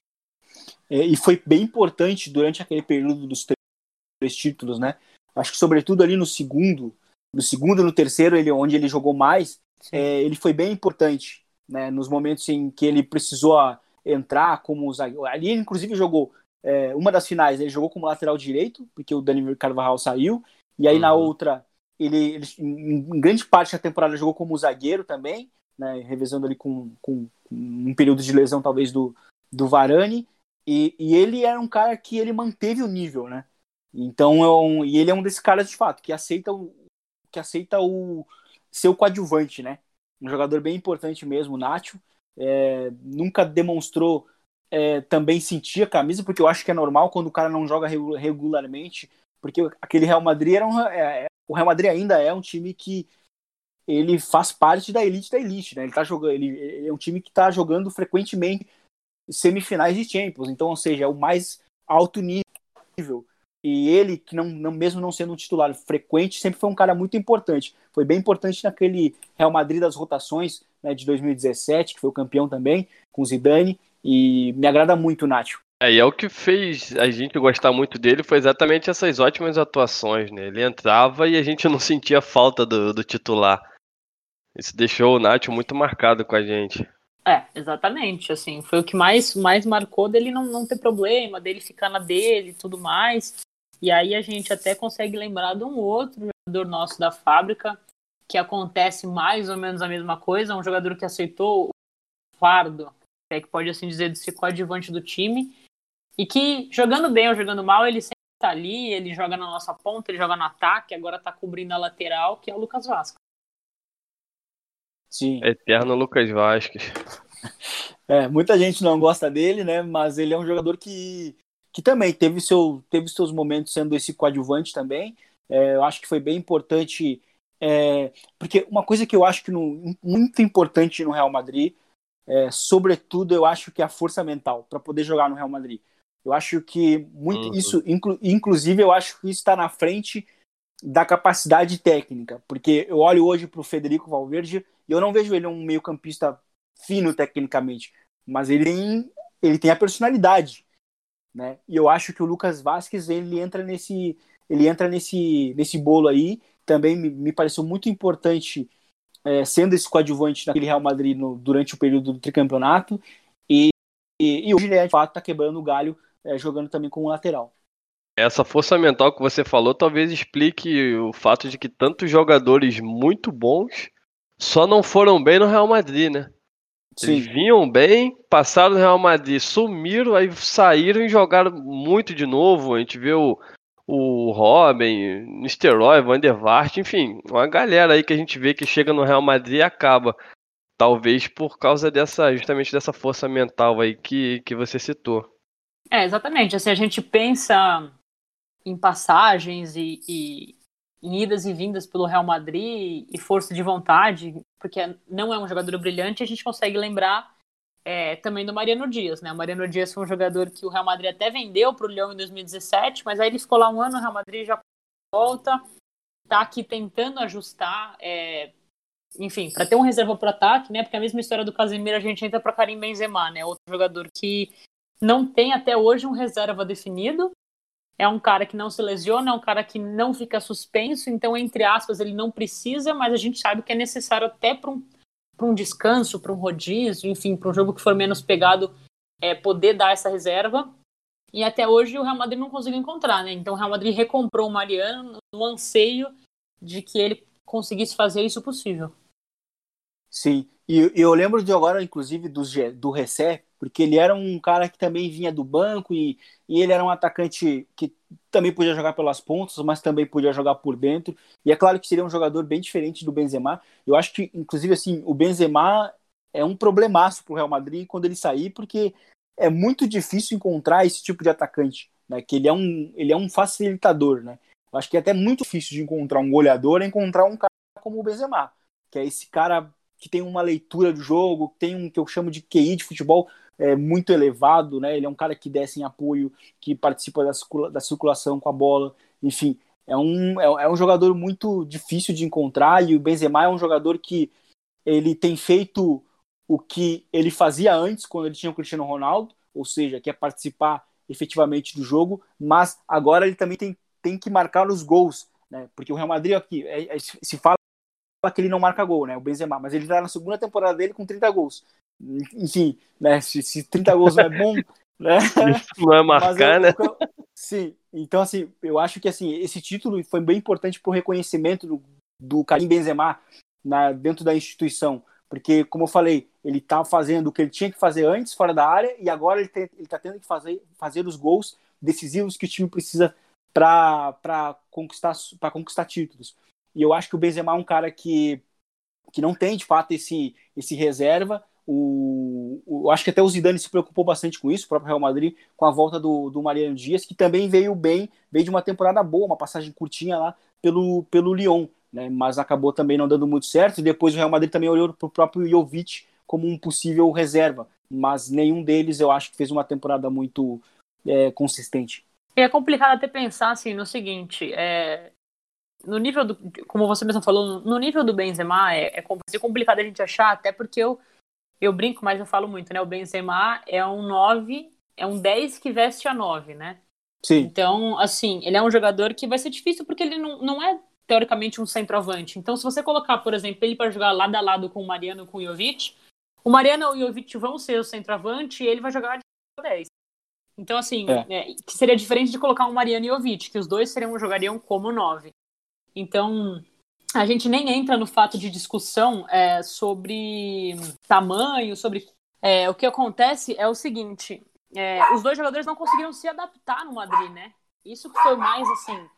É, e foi bem importante durante aquele período dos três títulos, né? Acho que sobretudo ali no segundo, no segundo e no terceiro, ele, onde ele jogou mais, é, ele foi bem importante, né? Nos momentos em que ele precisou entrar como zagueiro. Ali, ele, inclusive, jogou é, uma das finais, ele jogou como lateral direito, porque o Dani Carvajal saiu, e aí uhum. na outra ele, ele, em grande parte da temporada jogou como zagueiro também, né, revezando ali com, com, com, um período de lesão talvez do, do Varane, e, e, ele era um cara que ele manteve o nível, né? Então, é um, e ele é um desses caras de fato que aceita o que aceita o seu coadjuvante, né? Um jogador bem importante mesmo, o Nacho. É, nunca demonstrou é, também sentir a camisa, porque eu acho que é normal quando o cara não joga regularmente, porque aquele Real Madrid era um, é, o Real Madrid ainda é um time que ele faz parte da elite da elite, né? Ele tá jogando, ele, ele é um time que está jogando frequentemente semifinais de Champions, então, ou seja, é o mais alto nível. E ele, que não, não, mesmo não sendo um titular frequente, sempre foi um cara muito importante. Foi bem importante naquele Real Madrid das rotações né, de 2017, que foi o campeão também, com o Zidane, e me agrada muito o Nacho. É, e é o que fez a gente gostar muito dele foi exatamente essas ótimas atuações, né? Ele entrava e a gente não sentia falta do, do titular. Isso deixou o Nacho muito marcado com a gente. É, exatamente. Assim, foi o que mais, mais marcou dele não, não ter problema, dele ficar na dele e tudo mais. E aí a gente até consegue lembrar de um outro jogador nosso da fábrica que acontece mais ou menos a mesma coisa, um jogador que aceitou o fardo, é que pode assim dizer, de ser coadjuvante do time, e que jogando bem ou jogando mal, ele sempre tá ali, ele joga na nossa ponta, ele joga no ataque, agora tá cobrindo a lateral, que é o Lucas Vasco. Sim. Eterno Lucas Vasquez. É, muita gente não gosta dele, né? Mas ele é um jogador que, que também teve, seu, teve seus momentos sendo esse coadjuvante também. É, eu acho que foi bem importante. É, porque uma coisa que eu acho que no, muito importante no Real Madrid, é, sobretudo, eu acho que é a força mental para poder jogar no Real Madrid. Eu acho que muito uhum. isso, inclu, inclusive, eu acho que isso está na frente da capacidade técnica, porque eu olho hoje para o Federico Valverde e eu não vejo ele um meio-campista fino tecnicamente, mas ele ele tem a personalidade, né? E eu acho que o Lucas Vasquez ele entra nesse ele entra nesse nesse bolo aí. Também me, me pareceu muito importante é, sendo esse coadjuvante naquele Real Madrid no, durante o período do tricampeonato e, e, e hoje ele de fato está quebrando o galho é, jogando também com o lateral. Essa força mental que você falou talvez explique o fato de que tantos jogadores muito bons só não foram bem no Real Madrid, né? Sim. Eles vinham bem, passaram no Real Madrid, sumiram, aí saíram e jogaram muito de novo. A gente vê o, o Robin, Nistelrooy, Van der Vaart, enfim, uma galera aí que a gente vê que chega no Real Madrid e acaba. Talvez por causa dessa, justamente dessa força mental aí que, que você citou. É, exatamente. Assim, a gente pensa em passagens e, e em idas e vindas pelo Real Madrid e força de vontade, porque não é um jogador brilhante, a gente consegue lembrar é, também do Mariano Dias, né? O Mariano Dias foi um jogador que o Real Madrid até vendeu para o Leão em 2017, mas aí ele ficou lá um ano, o Real Madrid já volta, tá aqui tentando ajustar, é, enfim, para ter um reserva para ataque, né? Porque a mesma história do Casemiro a gente entra para Karim Benzema, né? Outro jogador que não tem até hoje um reserva definido, é um cara que não se lesiona, é um cara que não fica suspenso, então, entre aspas, ele não precisa, mas a gente sabe que é necessário até para um, um descanso, para um rodízio, enfim, para um jogo que for menos pegado, é, poder dar essa reserva. E até hoje o Real Madrid não conseguiu encontrar, né? Então o Real Madrid recomprou o Mariano no anseio de que ele conseguisse fazer isso possível. Sim, e eu lembro de agora, inclusive, do, do Recé, porque ele era um cara que também vinha do banco e, e ele era um atacante que também podia jogar pelas pontas, mas também podia jogar por dentro. E é claro que seria um jogador bem diferente do Benzema. Eu acho que, inclusive, assim, o Benzema é um problemaço para o Real Madrid quando ele sair, porque é muito difícil encontrar esse tipo de atacante, né? Que ele é um, ele é um facilitador, né? Eu acho que é até muito difícil de encontrar um goleador, encontrar um cara como o Benzema, que é esse cara que tem uma leitura do jogo, tem um que eu chamo de QI de futebol é, muito elevado, né? Ele é um cara que desce em apoio, que participa da, circula da circulação com a bola, enfim, é um, é, é, um jogador muito difícil de encontrar e o Benzema é um jogador que ele tem feito o que ele fazia antes quando ele tinha o Cristiano Ronaldo, ou seja, que é participar efetivamente do jogo, mas agora ele também tem, tem que marcar os gols, né? Porque o Real Madrid aqui é, é, se fala que ele não marca gol, né? O Benzema, mas ele está na segunda temporada dele com 30 gols enfim, né, se, se 30 gols não é bom, né? Isso não é marcar, né? Sim, então assim, eu acho que assim, esse título foi bem importante para o reconhecimento do, do Karim Benzema na, dentro da instituição, porque como eu falei, ele tá fazendo o que ele tinha que fazer antes fora da área e agora ele, tem, ele tá tendo que fazer, fazer os gols decisivos que o time precisa para conquistar para conquistar títulos. E eu acho que o Benzema é um cara que que não tem de fato esse esse reserva o, o, acho que até o Zidane se preocupou bastante com isso, o próprio Real Madrid, com a volta do, do Mariano Dias, que também veio bem, veio de uma temporada boa, uma passagem curtinha lá pelo, pelo Lyon. né? Mas acabou também não dando muito certo. E depois o Real Madrid também olhou para o próprio Jovic como um possível reserva. Mas nenhum deles eu acho que fez uma temporada muito é, consistente. é complicado até pensar assim no seguinte, é, no nível do, como você mesmo falou, no nível do Benzema é, é complicado a gente achar, até porque eu, eu brinco, mas eu falo muito, né? O Benzema é um 9, é um 10 que veste a 9, né? Sim. Então, assim, ele é um jogador que vai ser difícil porque ele não, não é teoricamente um centroavante. Então, se você colocar, por exemplo, ele para jogar lado a lado com o Mariano com o Jovic, o Mariano e o Jovic vão ser o centroavante e ele vai jogar de 10. Então, assim, é. É, que seria diferente de colocar um Mariano e o Jovic, que os dois seriam, jogariam como 9. Então, a gente nem entra no fato de discussão é, sobre tamanho, sobre. É, o que acontece é o seguinte: é, os dois jogadores não conseguiram se adaptar no Madrid, né? Isso que foi mais assim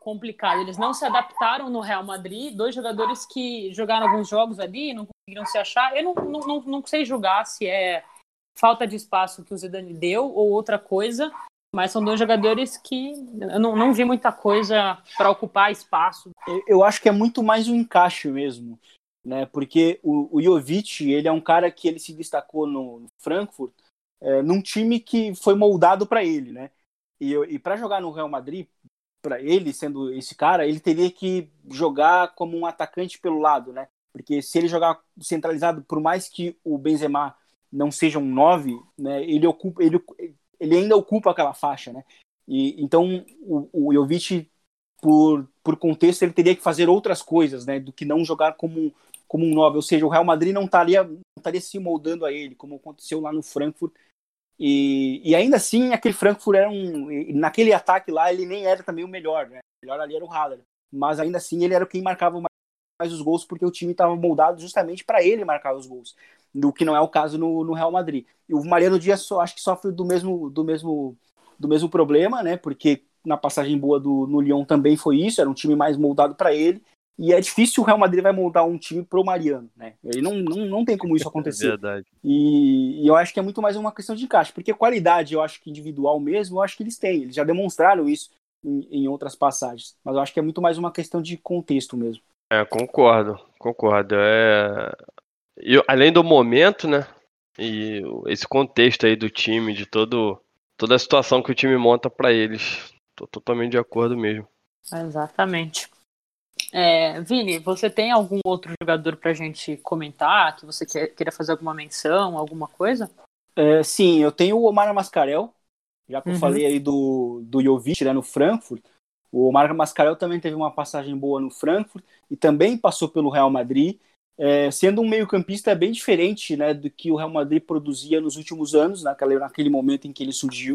complicado. Eles não se adaptaram no Real Madrid. Dois jogadores que jogaram alguns jogos ali, não conseguiram se achar. Eu não, não, não, não sei julgar se é falta de espaço que o Zidane deu ou outra coisa, mas são dois jogadores que eu não, não vi muita coisa para ocupar espaço. Eu acho que é muito mais um encaixe mesmo, né? Porque o, o Jovic, ele é um cara que ele se destacou no Frankfurt, é, num time que foi moldado para ele, né? E, e para jogar no Real Madrid, para ele sendo esse cara, ele teria que jogar como um atacante pelo lado, né? Porque se ele jogar centralizado, por mais que o Benzema não seja um 9, né, ele ocupa ele ele ainda ocupa aquela faixa, né? E, então, o, o Jovic, por, por contexto, ele teria que fazer outras coisas, né? Do que não jogar como, como um 9. Ou seja, o Real Madrid não estaria, não estaria se moldando a ele, como aconteceu lá no Frankfurt. E, e ainda assim, aquele Frankfurt era um. Naquele ataque lá, ele nem era também o melhor, né? O melhor ali era o Haller. Mas ainda assim, ele era quem marcava mais os gols, porque o time estava moldado justamente para ele marcar os gols do que não é o caso no, no Real Madrid. E o Mariano Dias só, acho que sofre do mesmo, do mesmo, do mesmo problema, né? Porque na passagem boa do, no Lyon também foi isso, era um time mais moldado para ele. E é difícil o Real Madrid vai moldar um time pro Mariano, né? Ele não, não, não tem como isso acontecer. É verdade. E, e, eu acho que é muito mais uma questão de encaixe, porque qualidade, eu acho que individual mesmo, eu acho que eles têm. Eles já demonstraram isso em, em outras passagens. Mas eu acho que é muito mais uma questão de contexto mesmo. É, concordo, concordo. É, e, além do momento, né? E esse contexto aí do time, de todo, toda a situação que o time monta para eles. Tô totalmente de acordo mesmo. Exatamente. É, Vini, você tem algum outro jogador pra gente comentar? Que você quer, queira fazer alguma menção, alguma coisa? É, sim, eu tenho o Omar Mascarel, já que uhum. eu falei aí do, do Jovic né, no Frankfurt. O Omar Mascarel também teve uma passagem boa no Frankfurt e também passou pelo Real Madrid é, sendo um meio-campista bem diferente né, do que o Real Madrid produzia nos últimos anos, naquele, naquele momento em que ele surgiu,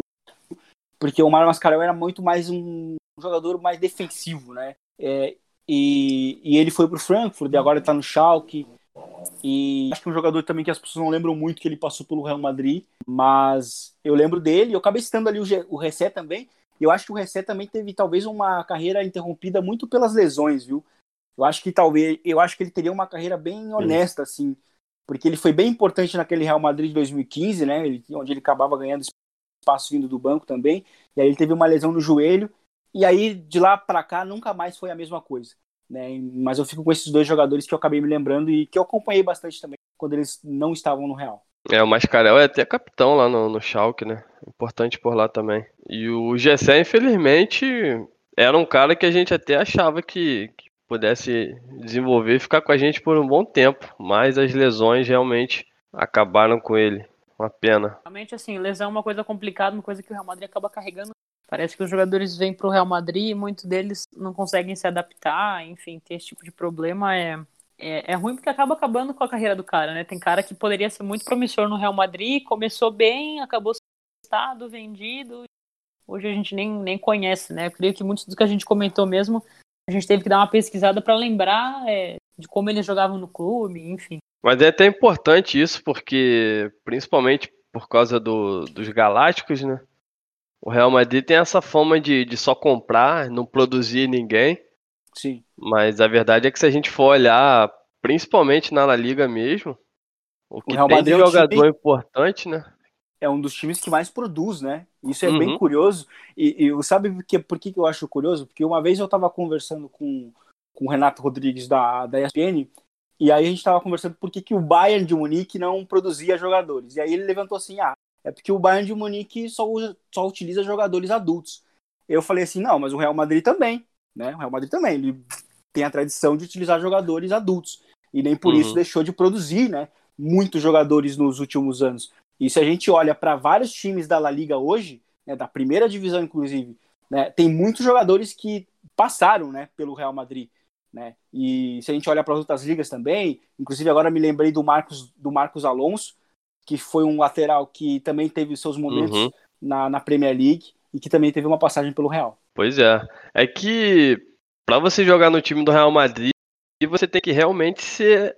porque o Mário Mascarel era muito mais um jogador mais defensivo, né? É, e, e, ele foi para o Frankfurt, e agora está no Schalke. E acho que um jogador também que as pessoas não lembram muito que ele passou pelo Real Madrid, mas eu lembro dele. Eu acabei citando ali o, o Ressé também. E eu acho que o Ressé também teve talvez uma carreira interrompida muito pelas lesões, viu? Eu acho que talvez, eu acho que ele teria uma carreira bem honesta, assim, porque ele foi bem importante naquele Real Madrid de 2015, né? Ele, onde ele acabava ganhando espaço vindo do banco também. E aí ele teve uma lesão no joelho. E aí de lá para cá nunca mais foi a mesma coisa. Né? Mas eu fico com esses dois jogadores que eu acabei me lembrando e que eu acompanhei bastante também quando eles não estavam no Real. É, o Mascarel é até capitão lá no, no Schalke, né? Importante por lá também. E o Gessé, infelizmente, era um cara que a gente até achava que, que pudesse desenvolver e ficar com a gente por um bom tempo, mas as lesões realmente acabaram com ele. Uma pena. Realmente, assim, lesão é uma coisa complicada, uma coisa que o Real Madrid acaba carregando. Parece que os jogadores vêm para o Real Madrid e muitos deles não conseguem se adaptar, enfim, ter esse tipo de problema é, é, é, ruim porque acaba acabando com a carreira do cara, né? Tem cara que poderia ser muito promissor no Real Madrid, começou bem, acabou sendo vendido. Hoje a gente nem, nem conhece, né? Eu creio que muitos dos que a gente comentou mesmo a gente teve que dar uma pesquisada para lembrar é, de como eles jogavam no clube, enfim. Mas é até importante isso, porque principalmente por causa do, dos Galácticos, né? O Real Madrid tem essa fama de, de só comprar, não produzir ninguém. Sim. Mas a verdade é que se a gente for olhar, principalmente na La Liga mesmo, o que o Real tem Madrid de jogador é um time... importante, né? é um dos times que mais produz, né? Isso é uhum. bem curioso. E, e sabe por que, por que eu acho curioso? Porque uma vez eu estava conversando com, com o Renato Rodrigues da, da ESPN, e aí a gente estava conversando por que, que o Bayern de Munique não produzia jogadores. E aí ele levantou assim, ah, é porque o Bayern de Munique só, usa, só utiliza jogadores adultos. Eu falei assim, não, mas o Real Madrid também, né? O Real Madrid também, ele tem a tradição de utilizar jogadores adultos. E nem por uhum. isso deixou de produzir, né? Muitos jogadores nos últimos anos. E se a gente olha para vários times da La Liga hoje, né, da primeira divisão inclusive, né, tem muitos jogadores que passaram né, pelo Real Madrid. Né? E se a gente olha para as outras ligas também, inclusive agora me lembrei do Marcos, do Marcos Alonso, que foi um lateral que também teve seus momentos uhum. na, na Premier League e que também teve uma passagem pelo Real. Pois é. É que para você jogar no time do Real Madrid, você tem que realmente ser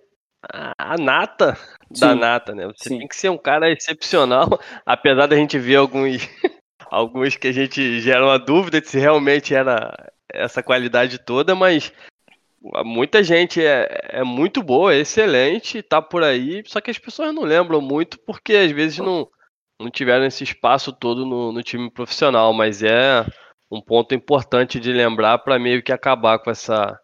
a nata Sim. da nata, né? Você Sim. tem que ser um cara excepcional, apesar da gente ver alguns, alguns que a gente gera uma dúvida de se realmente era essa qualidade toda, mas muita gente é, é muito boa, é excelente, tá por aí, só que as pessoas não lembram muito porque às vezes não, não tiveram esse espaço todo no, no time profissional, mas é um ponto importante de lembrar para meio que acabar com essa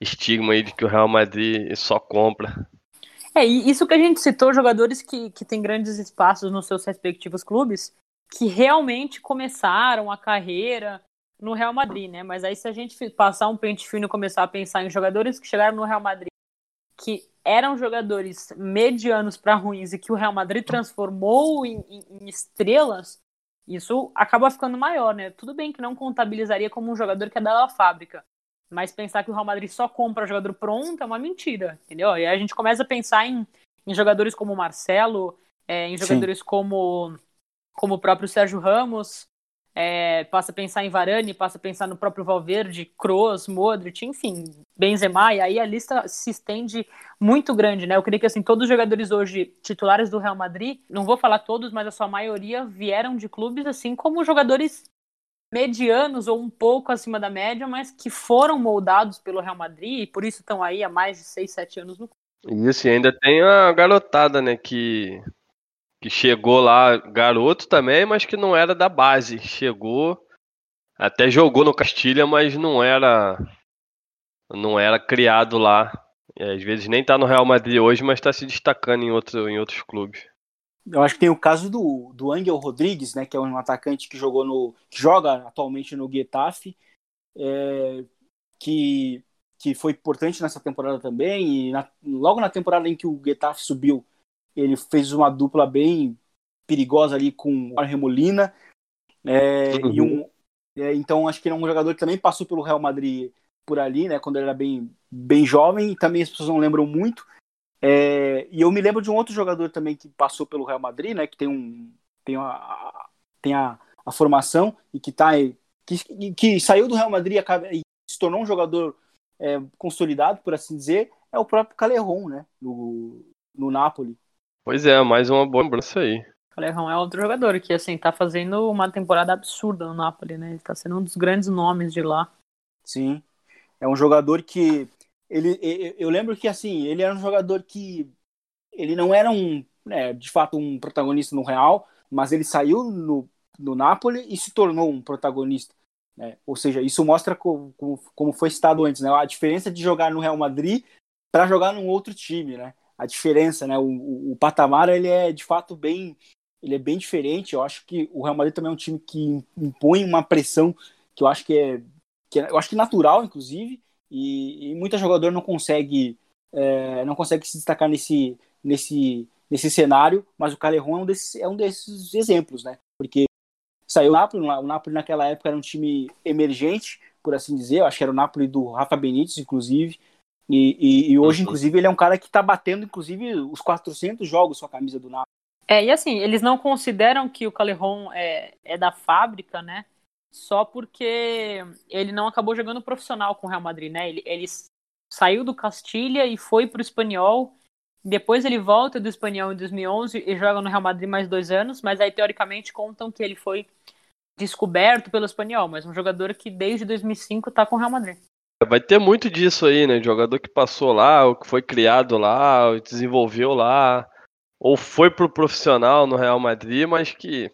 estigma aí de que o Real Madrid só compra. É, e isso que a gente citou, jogadores que, que têm grandes espaços nos seus respectivos clubes, que realmente começaram a carreira no Real Madrid, né? Mas aí se a gente passar um pente fino e começar a pensar em jogadores que chegaram no Real Madrid, que eram jogadores medianos para ruins e que o Real Madrid transformou em, em, em, estrelas, isso acaba ficando maior, né? Tudo bem que não contabilizaria como um jogador que é da fábrica, mas pensar que o Real Madrid só compra jogador pronto é uma mentira, entendeu? E aí a gente começa a pensar em, em jogadores como Marcelo, é, em jogadores como, como o próprio Sérgio Ramos, é, passa a pensar em Varane, passa a pensar no próprio Valverde, Kroos, Modric, enfim, Benzema, e aí a lista se estende muito grande, né? Eu creio que assim, todos os jogadores hoje titulares do Real Madrid, não vou falar todos, mas a sua maioria vieram de clubes assim como jogadores medianos ou um pouco acima da média, mas que foram moldados pelo Real Madrid e por isso estão aí há mais de 6, 7 anos no clube. Isso, e ainda tem a garotada, né, que, que chegou lá, garoto também, mas que não era da base. Chegou, até jogou no Castilha, mas não era não era criado lá. E às vezes nem tá no Real Madrid hoje, mas está se destacando em, outro, em outros clubes. Eu acho que tem o caso do, do Angel Rodrigues, né, que é um atacante que jogou no que joga atualmente no Getafe, é, que, que foi importante nessa temporada também. E na, logo na temporada em que o Getafe subiu, ele fez uma dupla bem perigosa ali com o Remolina. É, uhum. e um, é, então acho que ele é um jogador que também passou pelo Real Madrid por ali, né, quando ele era bem, bem jovem. E também as pessoas não lembram muito. É, e eu me lembro de um outro jogador também que passou pelo Real Madrid, né? Que tem um tem a, tem a, a formação e que tá que, que saiu do Real Madrid e, se tornou um jogador é, consolidado, por assim dizer, é o próprio Calerron, né? No, no Napoli. Pois é, mais uma boa lembrança aí. Calerron é outro jogador que assim tá fazendo uma temporada absurda no Napoli, né? Ele tá sendo um dos grandes nomes de lá. Sim. É um jogador que ele, eu lembro que assim, ele era um jogador que ele não era um, né, de fato, um protagonista no Real, mas ele saiu no, no Napoli e se tornou um protagonista. Né? Ou seja, isso mostra como, como, como foi citado antes, né? a diferença de jogar no Real Madrid para jogar num outro time, né? A diferença, né? O, o, o, patamar ele é de fato bem, ele é bem diferente. Eu acho que o Real Madrid também é um time que impõe uma pressão que eu acho que é, que é eu acho que natural, inclusive, e, e muito jogador não consegue é, não consegue se destacar nesse nesse nesse cenário, mas o Calerron é um desses, é um desses exemplos, né? Porque saiu o Napoli, o Napoli naquela época era um time emergente, por assim dizer, eu acho que era o Napoli do Rafa Benítez, inclusive, e, e, e hoje, uhum. inclusive, ele é um cara que está batendo, inclusive, os 400 jogos com a camisa do Napoli. É, e assim, eles não consideram que o Calerron é, é da fábrica, né? só porque ele não acabou jogando profissional com o Real Madrid, né? Ele, ele saiu do Castilha e foi para o Espanhol. Depois ele volta do Espanhol em 2011 e joga no Real Madrid mais dois anos, mas aí teoricamente contam que ele foi descoberto pelo Espanhol, mas um jogador que desde 2005 está com o Real Madrid. Vai ter muito disso aí, né? Jogador que passou lá, ou que foi criado lá, ou desenvolveu lá, ou foi pro profissional no Real Madrid, mas que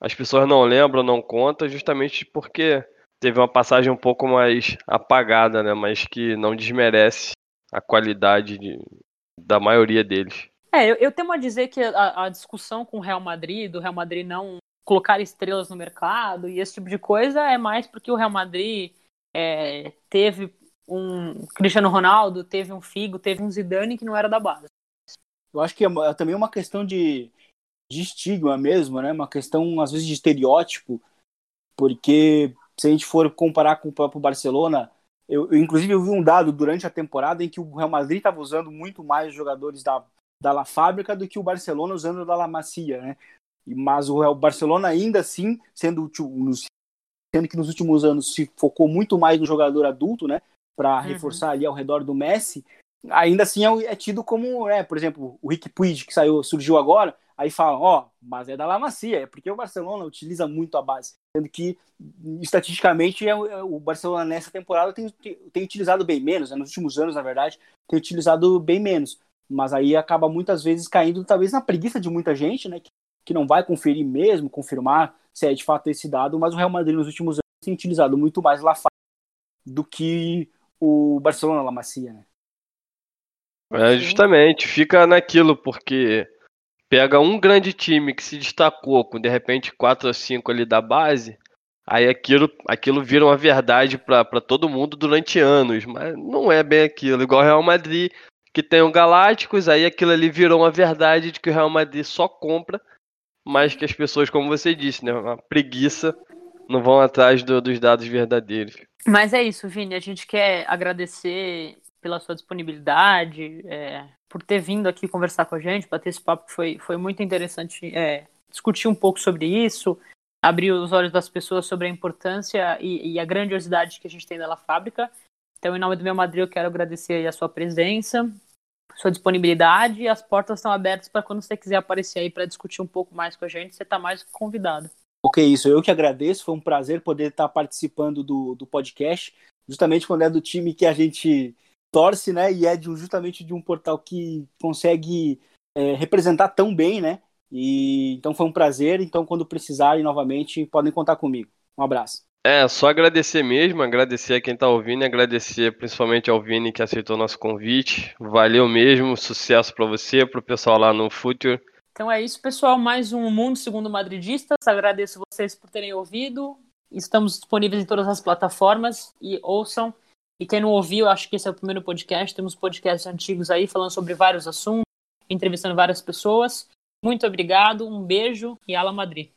as pessoas não lembram, não contam, justamente porque teve uma passagem um pouco mais apagada, né? Mas que não desmerece a qualidade de, da maioria deles. É, eu, eu temo a dizer que a, a, discussão com o Real Madrid, do Real Madrid não colocar estrelas no mercado e esse tipo de coisa, é mais porque o Real Madrid é, teve um Cristiano Ronaldo, teve um Figo, teve um Zidane que não era da base. Eu acho que é, é também uma questão de, de estigma mesmo, né? Uma questão, às vezes, de estereótipo, porque se a gente for comparar com o próprio Barcelona, eu, eu, inclusive eu vi um dado durante a temporada em que o Real Madrid estava usando muito mais jogadores da, da La Fábrica do que o Barcelona usando da La Macia, né? Mas o Real Barcelona ainda assim, sendo, sendo que nos últimos anos se focou muito mais no jogador adulto, né? Para uhum. reforçar ali ao redor do Messi, ainda assim é, é tido como, né, por exemplo, o Rick Puig que saiu, surgiu agora, aí falam, ó, oh, mas é da La Macia, é porque o Barcelona utiliza muito a base. Sendo que, estatisticamente, é, é, o Barcelona nessa temporada tem, tem, tem utilizado bem menos, né? nos últimos anos, na verdade, tem utilizado bem menos. Mas aí acaba muitas vezes caindo, talvez, na preguiça de muita gente, né? Que, que não vai conferir mesmo, confirmar se é de fato esse dado, mas o Real Madrid nos últimos anos tem utilizado muito mais La do que o Barcelona La Macia, né? É, justamente, fica naquilo, porque pega um grande time que se destacou com de repente quatro ou cinco ali da base, aí aquilo, aquilo vira uma verdade para todo mundo durante anos, mas não é bem aquilo, igual o Real Madrid, que tem o Galácticos, aí aquilo ali virou uma verdade de que o Real Madrid só compra, mas que as pessoas, como você disse, né, uma preguiça, não vão atrás do, dos dados verdadeiros. Mas é isso, Vini, a gente quer agradecer pela sua disponibilidade, é, por ter vindo aqui conversar com a gente, bater esse papo, foi, foi muito interessante é, discutir um pouco sobre isso, abrir os olhos das pessoas sobre a importância e, e, a grandiosidade que a gente tem da fábrica. Então, em nome do meu Madrid, eu quero agradecer a sua presença, sua disponibilidade e as portas estão abertas para quando você quiser aparecer aí para discutir um pouco mais com a gente, você está mais convidado. Ok, isso. Eu que agradeço. Foi um prazer poder estar participando do, do podcast, justamente quando é do time que a gente torce, né? E é de, justamente de um portal que consegue é, representar tão bem, né? E então foi um prazer. Então, quando precisarem novamente, podem contar comigo. Um abraço. É, só agradecer mesmo, agradecer a quem tá ouvindo, agradecer principalmente ao Vini que aceitou nosso convite. Valeu mesmo, sucesso para você, pro pessoal lá no Future. Então é isso, pessoal. Mais um Mundo Segundo Madridistas. Agradeço vocês por terem ouvido. Estamos disponíveis em todas as plataformas e ouçam. E quem não ouviu, acho que esse é o primeiro podcast. Temos podcasts antigos aí falando sobre vários assuntos, entrevistando várias pessoas. Muito obrigado, um beijo e ala Madrid.